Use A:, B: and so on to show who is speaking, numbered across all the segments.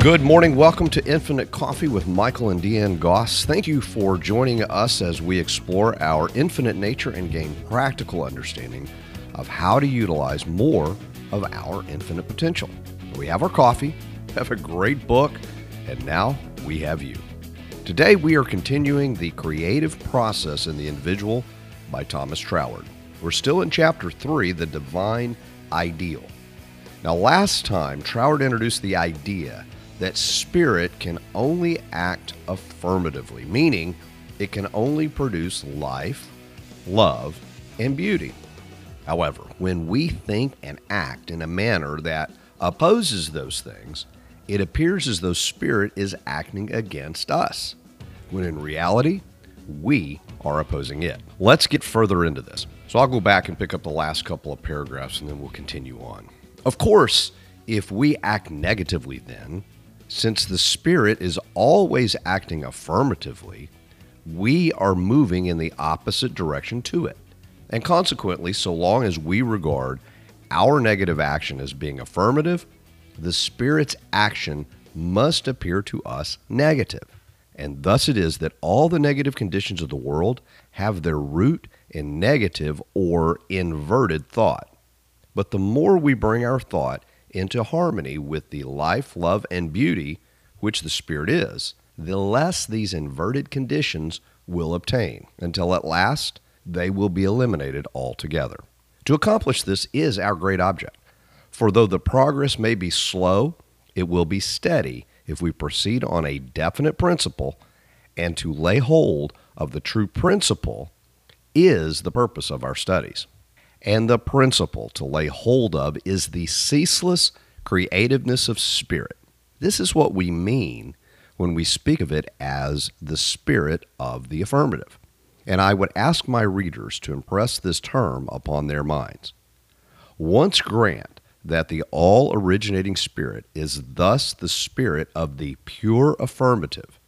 A: Good morning. Welcome to Infinite Coffee with Michael and Deanne Goss. Thank you for joining us as we explore our infinite nature and gain practical understanding of how to utilize more of our infinite potential. We have our coffee, have a great book, and now we have you. Today we are continuing the creative process in the individual by Thomas Troward. We're still in chapter 3, The Divine Ideal. Now, last time, Troward introduced the idea that spirit can only act affirmatively, meaning it can only produce life, love, and beauty. However, when we think and act in a manner that opposes those things, it appears as though spirit is acting against us, when in reality, we are opposing it. Let's get further into this. So I'll go back and pick up the last couple of paragraphs and then we'll continue on. Of course, if we act negatively, then since the Spirit is always acting affirmatively, we are moving in the opposite direction to it. And consequently, so long as we regard our negative action as being affirmative, the Spirit's action must appear to us negative. And thus it is that all the negative conditions of the world have their root in negative or inverted thought. But the more we bring our thought into harmony with the life, love, and beauty which the Spirit is, the less these inverted conditions will obtain, until at last they will be eliminated altogether. To accomplish this is our great object. For though the progress may be slow, it will be steady if we proceed on a definite principle, and to lay hold of the true principle is the purpose of our studies. And the principle to lay hold of is the ceaseless creativeness of spirit. This is what we mean when we speak of it as the spirit of the affirmative. And I would ask my readers to impress this term upon their minds. Once grant that the all originating spirit is thus the spirit of the pure affirmative,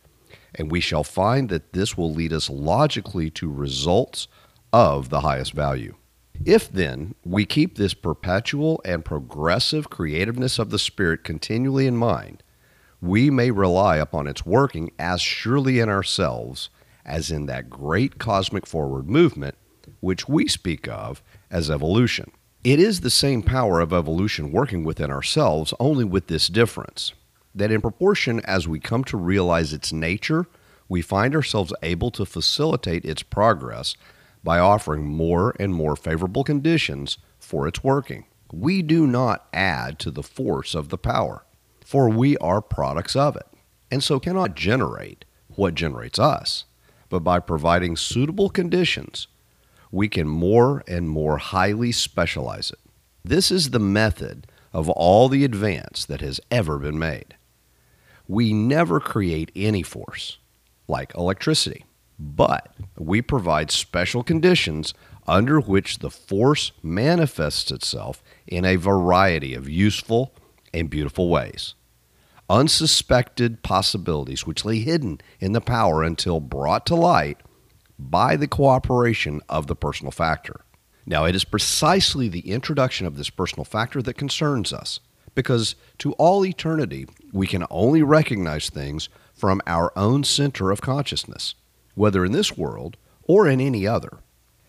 A: and we shall find that this will lead us logically to results of the highest value. If then we keep this perpetual and progressive creativeness of the Spirit continually in mind, we may rely upon its working as surely in ourselves as in that great cosmic forward movement which we speak of as evolution. It is the same power of evolution working within ourselves, only with this difference that in proportion as we come to realize its nature, we find ourselves able to facilitate its progress by offering more and more favorable conditions for its working. We do not add to the force of the power, for we are products of it, and so cannot generate what generates us. But by providing suitable conditions, we can more and more highly specialize it. This is the method of all the advance that has ever been made. We never create any force, like electricity. But we provide special conditions under which the force manifests itself in a variety of useful and beautiful ways. Unsuspected possibilities which lay hidden in the power until brought to light by the cooperation of the personal factor. Now, it is precisely the introduction of this personal factor that concerns us, because to all eternity we can only recognize things from our own center of consciousness whether in this world or in any other.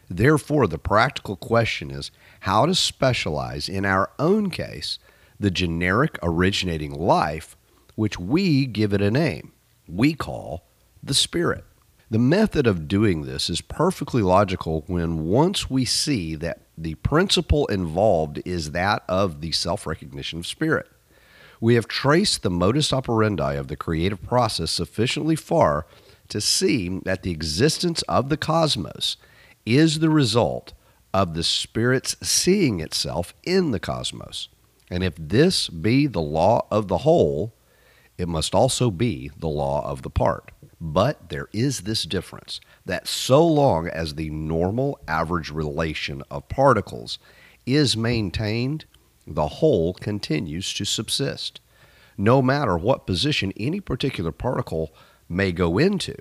A: Therefore, the practical question is how to specialize in our own case the generic originating life which we give it a name, we call the Spirit. The method of doing this is perfectly logical when once we see that the principle involved is that of the self recognition of spirit. We have traced the modus operandi of the creative process sufficiently far to see that the existence of the cosmos is the result of the Spirit's seeing itself in the cosmos. And if this be the law of the whole, it must also be the law of the part. But there is this difference that so long as the normal average relation of particles is maintained, the whole continues to subsist. No matter what position any particular particle may go into,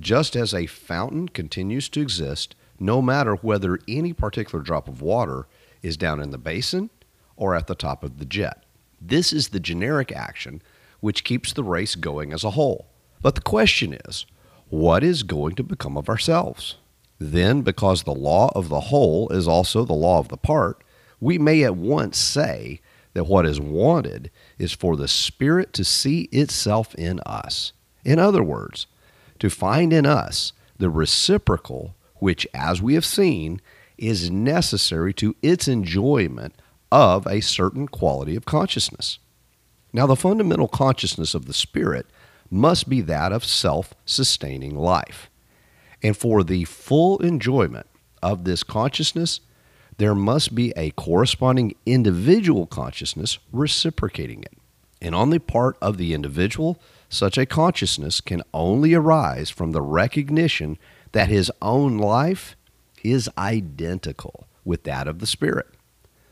A: just as a fountain continues to exist no matter whether any particular drop of water is down in the basin or at the top of the jet. This is the generic action which keeps the race going as a whole. But the question is, what is going to become of ourselves? Then, because the law of the whole is also the law of the part, we may at once say that what is wanted is for the Spirit to see itself in us. In other words, to find in us the reciprocal which, as we have seen, is necessary to its enjoyment of a certain quality of consciousness. Now, the fundamental consciousness of the Spirit must be that of self sustaining life. And for the full enjoyment of this consciousness, there must be a corresponding individual consciousness reciprocating it. And on the part of the individual, such a consciousness can only arise from the recognition that his own life is identical with that of the Spirit.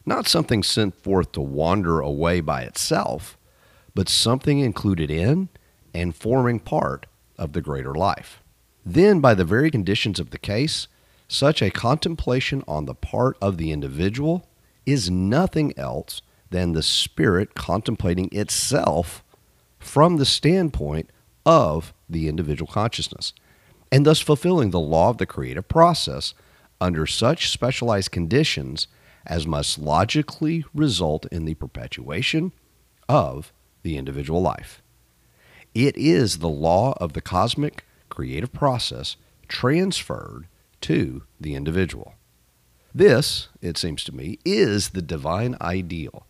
A: Not something sent forth to wander away by itself, but something included in and forming part of the greater life. Then, by the very conditions of the case, such a contemplation on the part of the individual is nothing else than the spirit contemplating itself from the standpoint of the individual consciousness, and thus fulfilling the law of the creative process under such specialized conditions as must logically result in the perpetuation of the individual life. It is the law of the cosmic creative process transferred to the individual. This, it seems to me, is the divine ideal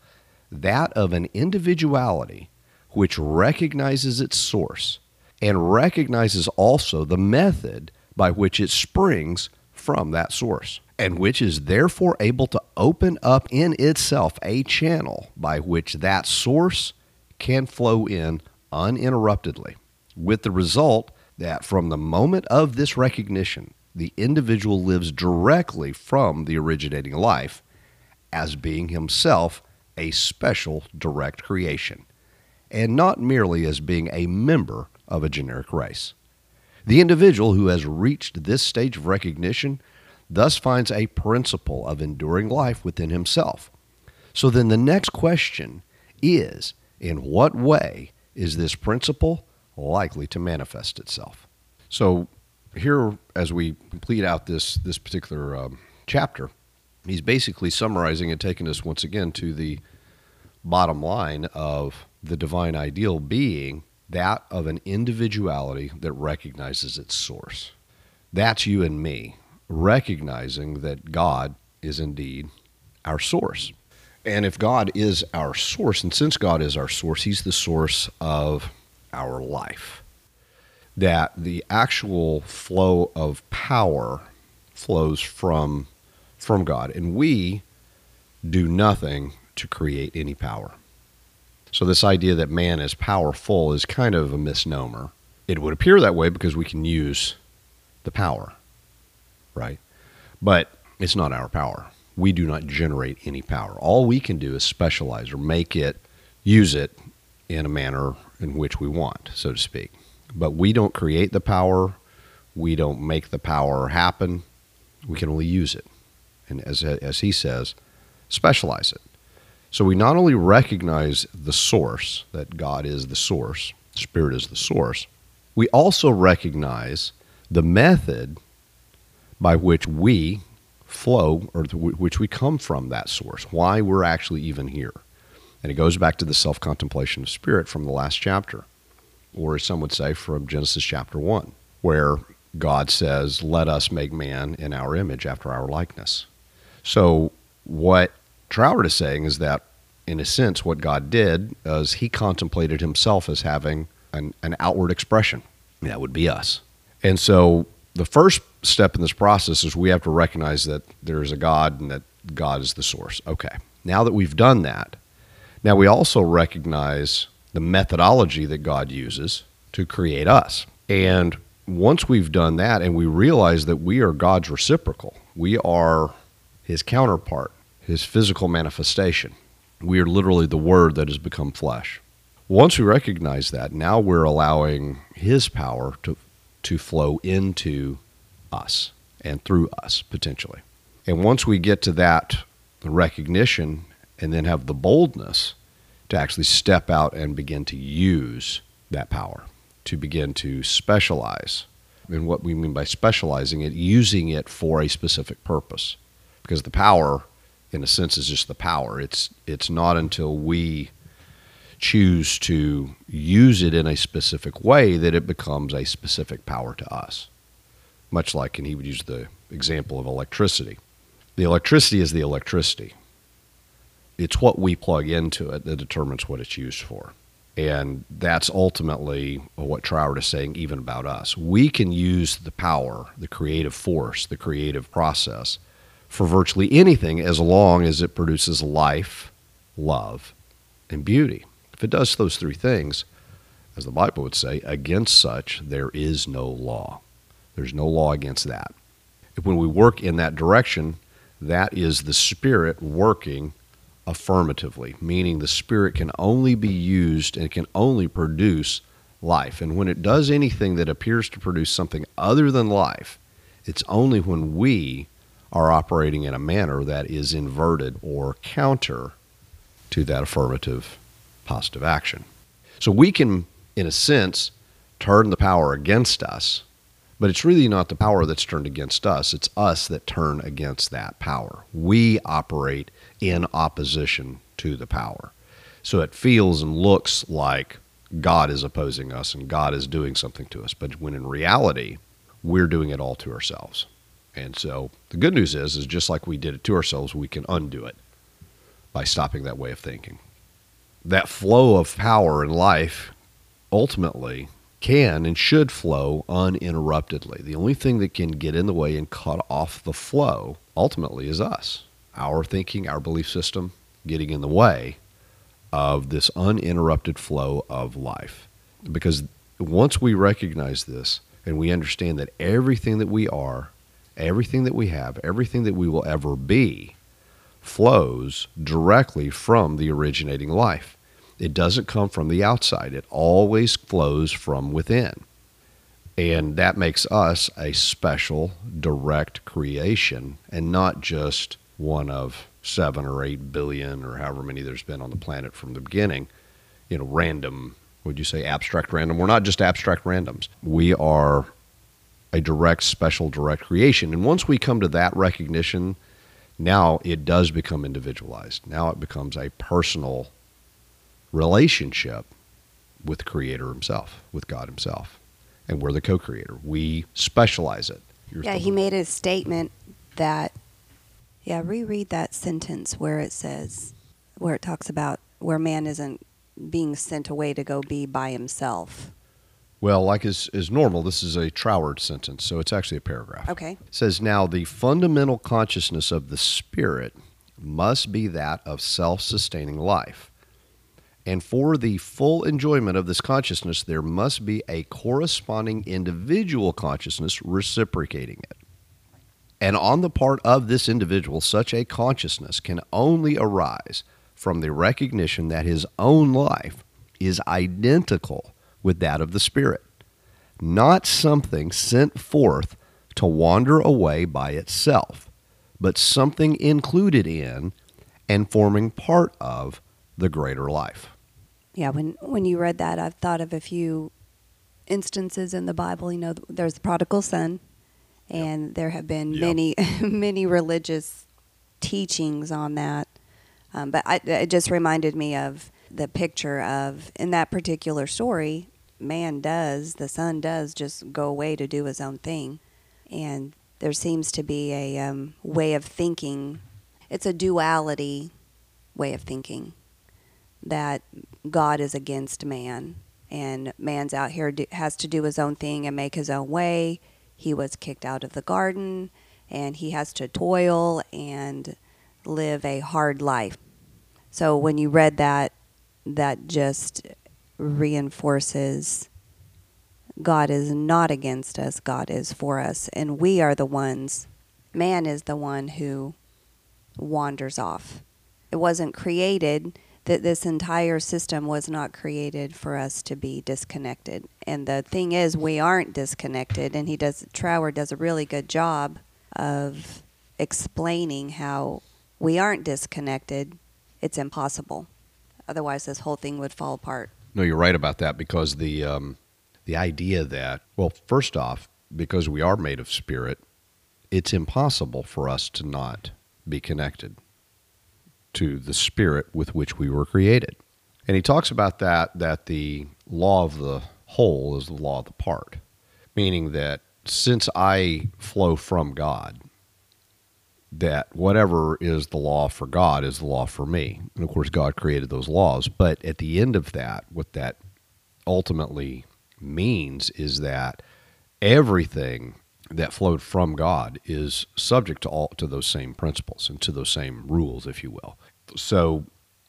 A: that of an individuality which recognizes its source and recognizes also the method by which it springs from that source, and which is therefore able to open up in itself a channel by which that source can flow in uninterruptedly, with the result that from the moment of this recognition, the individual lives directly from the originating life as being himself a special direct creation, and not merely as being a member of a generic race. The individual who has reached this stage of recognition thus finds a principle of enduring life within himself. So then the next question is in what way is this principle likely to manifest itself? So here, as we complete out this this particular um, chapter, he's basically summarizing and taking us once again to the bottom line of the divine ideal being that of an individuality that recognizes its source. That's you and me, recognizing that God is indeed our source. And if God is our source, and since God is our source, He's the source of our life. That the actual flow of power flows from, from God. And we do nothing to create any power. So, this idea that man is powerful is kind of a misnomer. It would appear that way because we can use the power, right? But it's not our power. We do not generate any power. All we can do is specialize or make it, use it in a manner in which we want, so to speak. But we don't create the power. We don't make the power happen. We can only use it. And as, as he says, specialize it. So we not only recognize the source, that God is the source, Spirit is the source, we also recognize the method by which we flow or which we come from that source, why we're actually even here. And it goes back to the self contemplation of spirit from the last chapter, or as some would say from Genesis chapter 1, where God says, Let us make man in our image after our likeness. So, what Troward is saying is that, in a sense, what God did is he contemplated himself as having an, an outward expression. That would be us. And so the first step in this process is we have to recognize that there is a God and that God is the source. Okay. Now that we've done that, now we also recognize the methodology that God uses to create us. And once we've done that and we realize that we are God's reciprocal, we are his counterpart, his physical manifestation. We are literally the Word that has become flesh. Once we recognize that, now we're allowing His power to, to flow into us and through us potentially. And once we get to that recognition and then have the boldness to actually step out and begin to use that power, to begin to specialize. And what we mean by specializing it, using it for a specific purpose. Because the power, in a sense, is just the power. It's it's not until we choose to use it in a specific way that it becomes a specific power to us. Much like, and he would use the example of electricity. The electricity is the electricity. It's what we plug into it that determines what it's used for. And that's ultimately what Troward is saying, even about us. We can use the power, the creative force, the creative process for virtually anything as long as it produces life, love, and beauty. If it does those three things, as the Bible would say, against such there is no law. There's no law against that. When we work in that direction, that is the Spirit working affirmatively, meaning the Spirit can only be used and can only produce life. And when it does anything that appears to produce something other than life, it's only when we are operating in a manner that is inverted or counter to that affirmative positive action. So we can, in a sense, turn the power against us, but it's really not the power that's turned against us. It's us that turn against that power. We operate in opposition to the power. So it feels and looks like God is opposing us and God is doing something to us. But when in reality, we're doing it all to ourselves. And so the good news is, is just like we did it to ourselves, we can undo it by stopping that way of thinking that flow of power in life ultimately can and should flow uninterruptedly. The only thing that can get in the way and cut off the flow ultimately is us, our thinking, our belief system getting in the way of this uninterrupted flow of life. Because once we recognize this and we understand that everything that we are, everything that we have, everything that we will ever be flows directly from the originating life. It doesn't come from the outside, it always flows from within. And that makes us a special, direct creation and not just one of seven or eight billion or however many there's been on the planet from the beginning. You know, random, would you say abstract random? We're not just abstract randoms. We are a direct, special, direct creation. And once we come to that recognition, now it does become individualized. Now it becomes a personal relationship with the Creator Himself, with God Himself. And we're the co creator. We specialize it.
B: Yeah, he made a statement that, yeah, reread that sentence where it says, where it talks about where man isn't being sent away to go be by himself.
A: Well, like is, is normal, this is a Troward sentence, so it's actually a paragraph.
B: Okay. It
A: says, Now the fundamental consciousness of the Spirit must be that of self sustaining life. And for the full enjoyment of this consciousness, there must be a corresponding individual consciousness reciprocating it. And on the part of this individual, such a consciousness can only arise from the recognition that his own life is identical with that of the Spirit, not something sent forth to wander away by itself, but something included in and forming part of the greater life.
B: Yeah, when when you read that, I've thought of a few instances in the Bible. You know, there's the prodigal son, and yep. there have been yep. many many religious teachings on that. Um, but I, it just reminded me of the picture of in that particular story man does, the son does just go away to do his own thing. And there seems to be a um, way of thinking, it's a duality way of thinking that God is against man and man's out here do, has to do his own thing and make his own way. He was kicked out of the garden and he has to toil and live a hard life. So when you read that, that just reinforces God is not against us, God is for us. And we are the ones, man is the one who wanders off. It wasn't created, that this entire system was not created for us to be disconnected. And the thing is, we aren't disconnected. And he does, Troward does a really good job of explaining how we aren't disconnected. It's impossible Otherwise, this whole thing would fall apart.
A: No, you're right about that because the um, the idea that well, first off, because we are made of spirit, it's impossible for us to not be connected to the spirit with which we were created. And he talks about that that the law of the whole is the law of the part, meaning that since I flow from God, that whatever is the law for God is the law for me. And of course, God created those laws. But at the end of that, what that ultimately means is that everything that flowed from God is subject to all to those same principles and to those same rules, if you will. So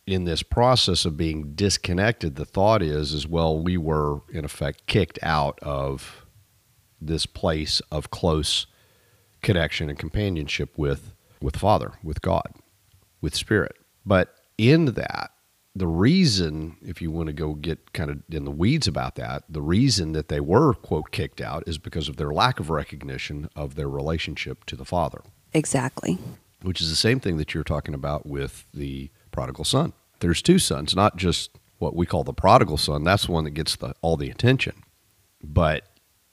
A: in this process of being disconnected, the thought is is well, we were in effect kicked out of this place of close connection and companionship with with Father, with God, with Spirit. But in that, the reason, if you want to go get kind of in the weeds about that, the reason that they were, quote, kicked out is because of their lack of recognition of their relationship to the Father.
B: Exactly.
A: Which is the same thing that you're talking about with the prodigal son. There's two sons, not just what we call the prodigal son. That's the one that gets the, all the attention. But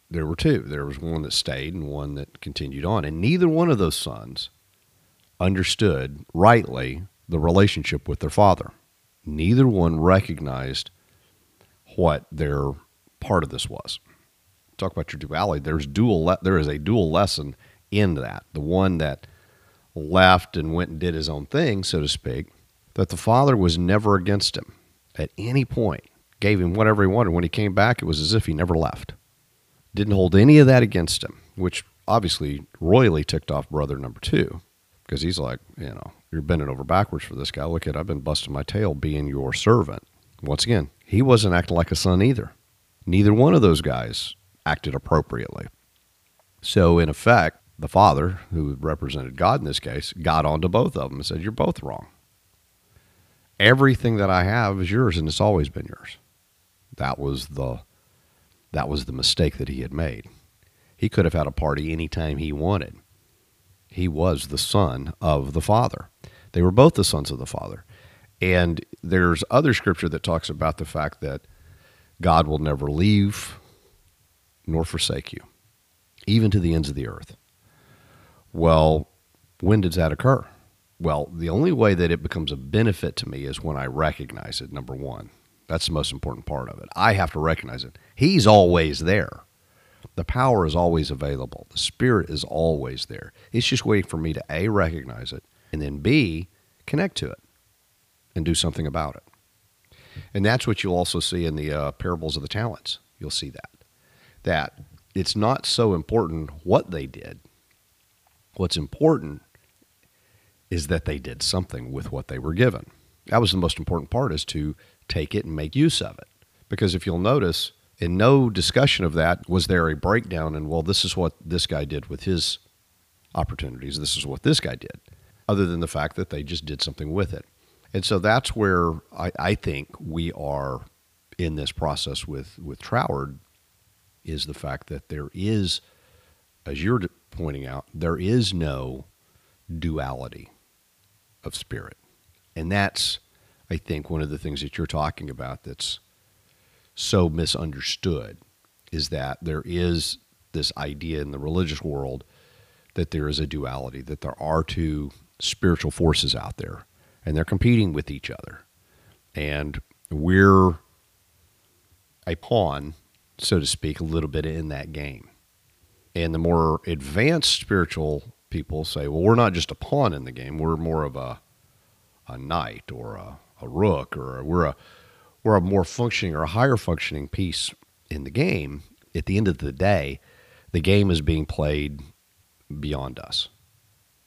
A: there were two. There was one that stayed and one that continued on. And neither one of those sons understood rightly the relationship with their father. Neither one recognized what their part of this was. Talk about your duality. There's dual. Le- there is a dual lesson in that. The one that left and went and did his own thing, so to speak, that the father was never against him at any point. Gave him whatever he wanted. When he came back, it was as if he never left. Didn't hold any of that against him, which obviously royally ticked off brother number two because he's like, you know, you're bending over backwards for this guy. Look at, I've been busting my tail being your servant. Once again, he wasn't acting like a son either. Neither one of those guys acted appropriately. So, in effect, the father, who represented God in this case, got onto both of them and said, You're both wrong. Everything that I have is yours and it's always been yours. That was the that was the mistake that he had made. He could have had a party anytime he wanted he was the son of the Father. They were both the sons of the Father. And there's other scripture that talks about the fact that God will never leave nor forsake you, even to the ends of the earth. Well, when does that occur? Well, the only way that it becomes a benefit to me is when I recognize it, number one. That's the most important part of it. I have to recognize it. He's always there. The power is always available. The spirit is always there. It's just waiting for me to A, recognize it, and then B, connect to it and do something about it. And that's what you'll also see in the uh, parables of the talents. You'll see that. That it's not so important what they did. What's important is that they did something with what they were given. That was the most important part is to take it and make use of it. Because if you'll notice, in no discussion of that was there a breakdown and well this is what this guy did with his opportunities this is what this guy did other than the fact that they just did something with it. And so that's where i, I think we are in this process with with troward is the fact that there is as you're pointing out there is no duality of spirit. And that's i think one of the things that you're talking about that's so misunderstood is that there is this idea in the religious world that there is a duality, that there are two spiritual forces out there and they're competing with each other. And we're a pawn, so to speak, a little bit in that game. And the more advanced spiritual people say, well, we're not just a pawn in the game, we're more of a, a knight or a, a rook or a, we're a we're a more functioning or a higher functioning piece in the game, at the end of the day, the game is being played beyond us.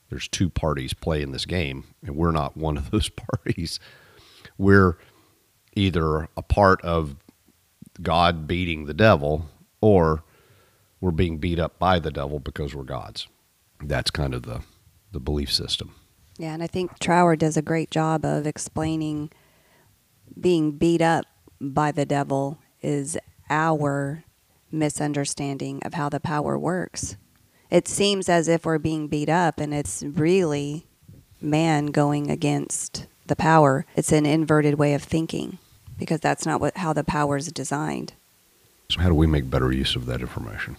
A: There's two parties playing this game, and we're not one of those parties. We're either a part of God beating the devil, or we're being beat up by the devil because we're gods. That's kind of the, the belief system.
B: Yeah, and I think Troward does a great job of explaining being beat up by the devil is our misunderstanding of how the power works. It seems as if we're being beat up, and it's really man going against the power, it's an inverted way of thinking because that's not what how the power is designed.
A: So, how do we make better use of that information?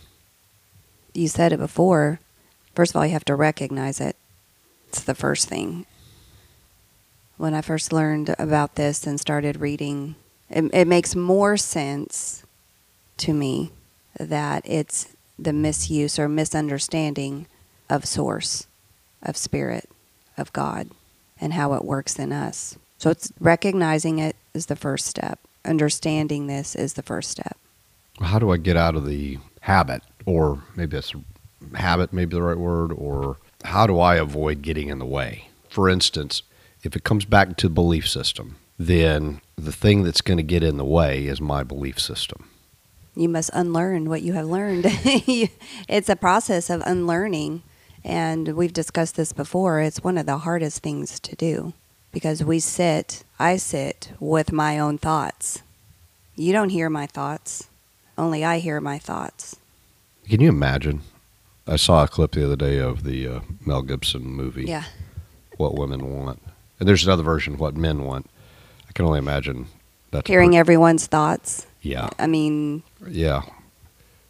B: You said it before. First of all, you have to recognize it. It's the first thing. When I first learned about this and started reading, it, it makes more sense to me that it's the misuse or misunderstanding of source, of spirit, of God, and how it works in us. So it's recognizing it is the first step. Understanding this is the first step.
A: How do I get out of the habit, or maybe that's habit, maybe the right word, or how do I avoid getting in the way? For instance, if it comes back to belief system, then the thing that's going to get in the way is my belief system.
B: You must unlearn what you have learned. it's a process of unlearning. And we've discussed this before. It's one of the hardest things to do because we sit, I sit with my own thoughts. You don't hear my thoughts, only I hear my thoughts.
A: Can you imagine? I saw a clip the other day of the uh, Mel Gibson movie.
B: Yeah.
A: What women want, and there's another version of what men want. I can only imagine
B: that. Hearing per- everyone's thoughts.
A: Yeah.
B: I mean.
A: Yeah.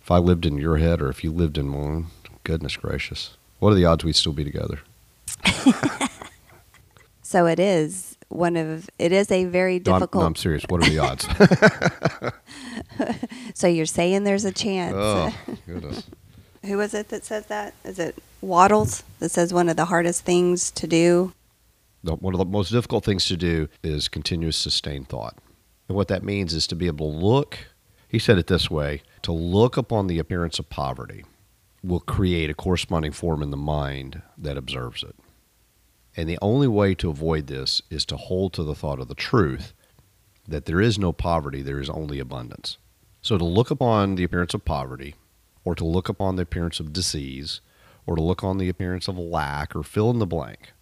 A: If I lived in your head, or if you lived in mine, goodness gracious, what are the odds we'd still be together?
B: so it is one of it is a very difficult.
A: No, I'm, no, I'm serious. What are the
B: odds? so you're saying there's a chance?
A: Oh goodness.
B: Who was it that says that? Is it Wattles that says one of the hardest things to do?
A: One of the most difficult things to do is continuous sustained thought. And what that means is to be able to look, he said it this way to look upon the appearance of poverty will create a corresponding form in the mind that observes it. And the only way to avoid this is to hold to the thought of the truth that there is no poverty, there is only abundance. So to look upon the appearance of poverty, or to look upon the appearance of disease, or to look on the appearance of lack, or fill in the blank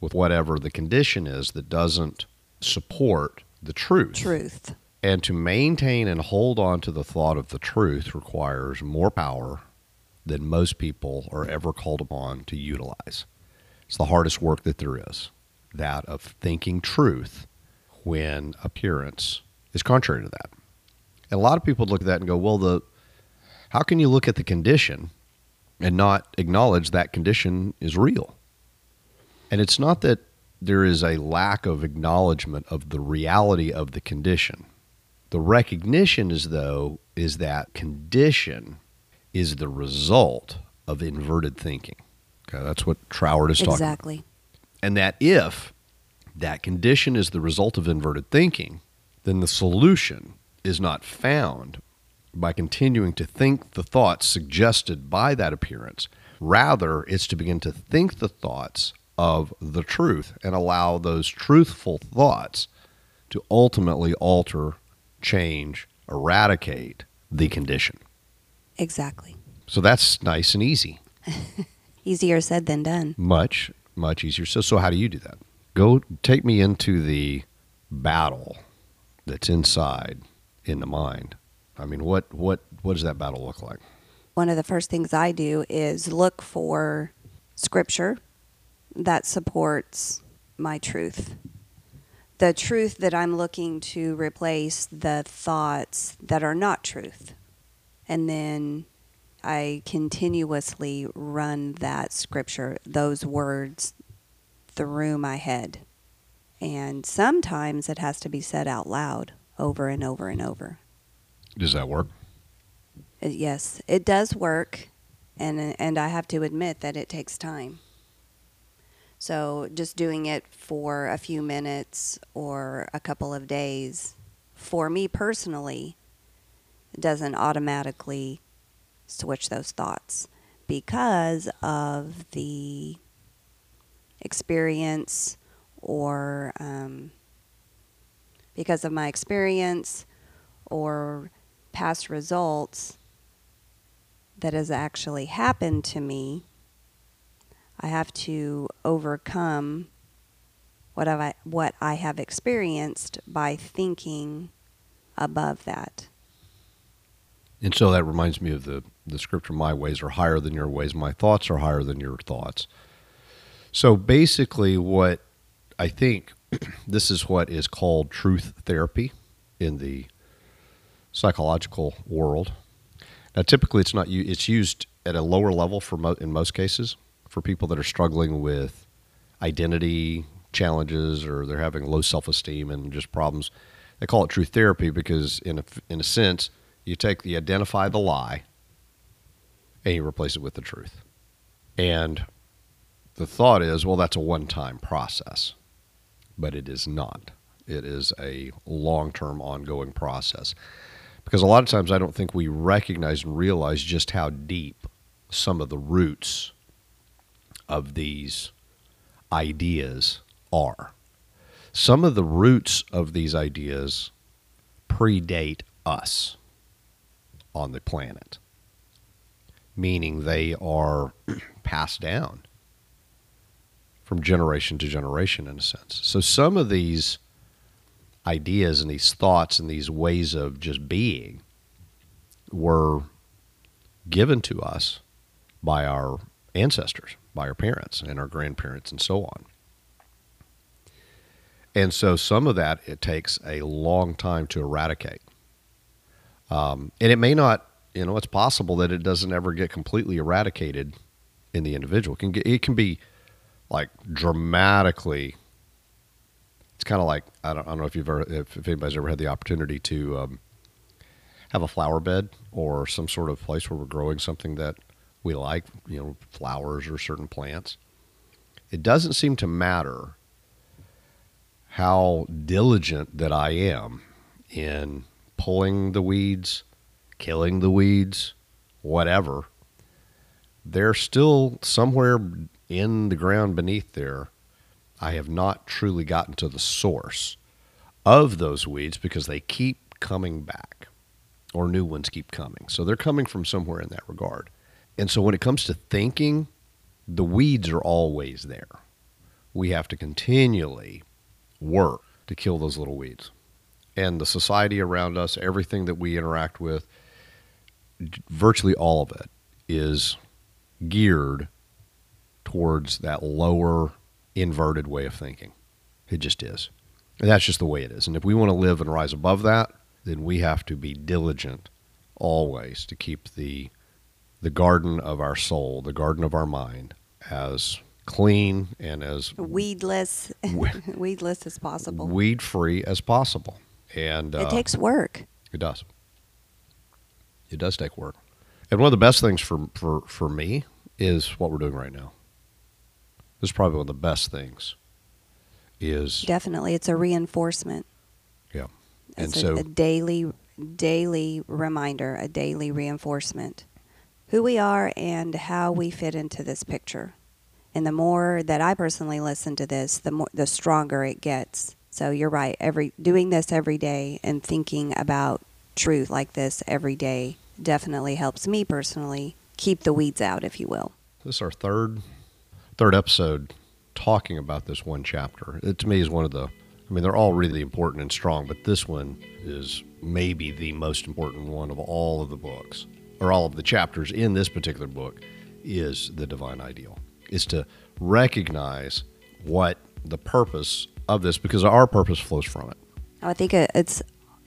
A: with whatever the condition is that doesn't support the truth.
B: Truth.
A: And to maintain and hold on to the thought of the truth requires more power than most people are ever called upon to utilize. It's the hardest work that there is that of thinking truth when appearance is contrary to that. And a lot of people look at that and go, well, the how can you look at the condition and not acknowledge that condition is real? And it's not that there is a lack of acknowledgement of the reality of the condition. The recognition is though is that condition is the result of inverted thinking. Okay, that's what Troward is talking about.
B: exactly.
A: about. And that if that condition is the result of inverted thinking, then the solution is not found by continuing to think the thoughts suggested by that appearance. Rather, it's to begin to think the thoughts of the truth and allow those truthful thoughts to ultimately alter, change, eradicate the condition.
B: Exactly.
A: So that's nice and easy.
B: Easier said than done.
A: Much, much easier. So, so how do you do that? Go take me into the battle that's inside in the mind. I mean, what what what does that battle look like?
B: One of the first things I do is look for scripture that supports my truth. The truth that I'm looking to replace the thoughts that are not truth. And then I continuously run that scripture, those words through my head. And sometimes it has to be said out loud over and over and over.
A: Does that work?
B: Uh, yes, it does work. And, and I have to admit that it takes time. So just doing it for a few minutes or a couple of days, for me personally, doesn't automatically switch those thoughts because of the experience or um, because of my experience or past results that has actually happened to me I have to overcome what I what I have experienced by thinking above that.
A: And so that reminds me of the the scripture my ways are higher than your ways my thoughts are higher than your thoughts. So basically what I think this is what is called truth therapy in the psychological world. Now, typically, it's not it's used at a lower level for mo- in most cases for people that are struggling with identity challenges or they're having low self esteem and just problems. They call it truth therapy because, in a, in a sense, you take the identify the lie and you replace it with the truth. And the thought is, well, that's a one time process, but it is not. It is a long term, ongoing process. Because a lot of times I don't think we recognize and realize just how deep some of the roots of these ideas are. Some of the roots of these ideas predate us on the planet, meaning they are passed down from generation to generation in a sense. So some of these ideas and these thoughts and these ways of just being were given to us by our ancestors, by our parents and our grandparents and so on. And so some of that it takes a long time to eradicate. Um, and it may not, you know, it's possible that it doesn't ever get completely eradicated in the individual. It can get, it can be like dramatically. It's kind of like I don't, I don't know if you've ever if, if, anybody's ever had the opportunity to um, have a flower bed or some sort of place where we're growing something that we like, you know, flowers or certain plants. It doesn't seem to matter how diligent that I am in pulling the weeds, killing the weeds, whatever, they're still somewhere in the ground beneath there. I have not truly gotten to the source of those weeds because they keep coming back or new ones keep coming. So they're coming from somewhere in that regard. And so when it comes to thinking, the weeds are always there. We have to continually work to kill those little weeds. And the society around us, everything that we interact with, virtually all of it is geared towards that lower inverted way of thinking. It just is. And that's just the way it is. And if we want to live and rise above that, then we have to be diligent always to keep the the garden of our soul, the garden of our mind as clean and as
B: weedless weedless as possible.
A: Weed free as possible. And
B: it uh, takes work.
A: It does. It does take work. And one of the best things for, for, for me is what we're doing right now. This is probably one of the best things. Is
B: definitely it's a reinforcement.
A: Yeah,
B: and it's so a, a daily daily reminder, a daily reinforcement, who we are and how we fit into this picture. And the more that I personally listen to this, the more the stronger it gets. So you're right. Every doing this every day and thinking about truth like this every day definitely helps me personally keep the weeds out, if you will.
A: This is our third third episode talking about this one chapter. It to me is one of the I mean, they're all really important and strong, but this one is maybe the most important one of all of the books, or all of the chapters in this particular book, is the divine ideal. Is to recognize what the purpose of this, because our purpose flows from it.
B: I think it's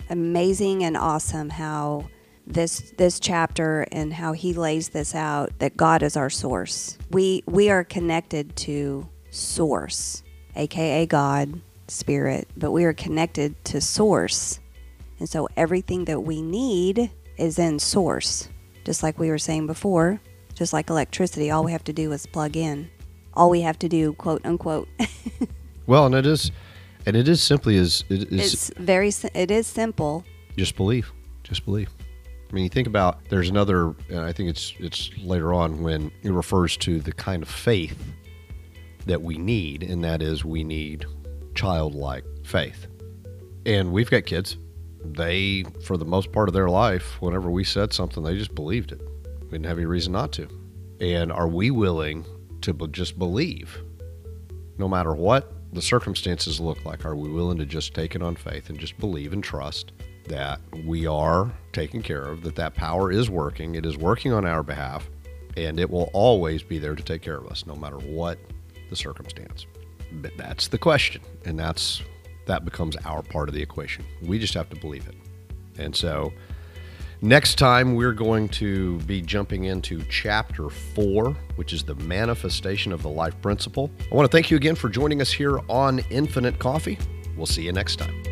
B: amazing and awesome how this this chapter and how he lays this out that God is our source. We we are connected to source, aka God, spirit, but we are connected to source. And so everything that we need is in source. Just like we were saying before, just like electricity, all we have to do is plug in. All we have to do, quote unquote.
A: well, and it is and it is simply as it
B: is It's very it is simple.
A: Just believe. Just believe. I mean, you think about there's another, and I think it's it's later on when it refers to the kind of faith that we need, and that is we need childlike faith. And we've got kids. They, for the most part of their life, whenever we said something, they just believed it. We didn't have any reason not to. And are we willing to just believe, no matter what the circumstances look like? Are we willing to just take it on faith and just believe and trust that we are taken care of, that that power is working, it is working on our behalf, and it will always be there to take care of us, no matter what the circumstance. But that's the question, and that's that becomes our part of the equation. We just have to believe it. And so next time we're going to be jumping into chapter 4, which is the manifestation of the life principle. I want to thank you again for joining us here on Infinite Coffee. We'll see you next time.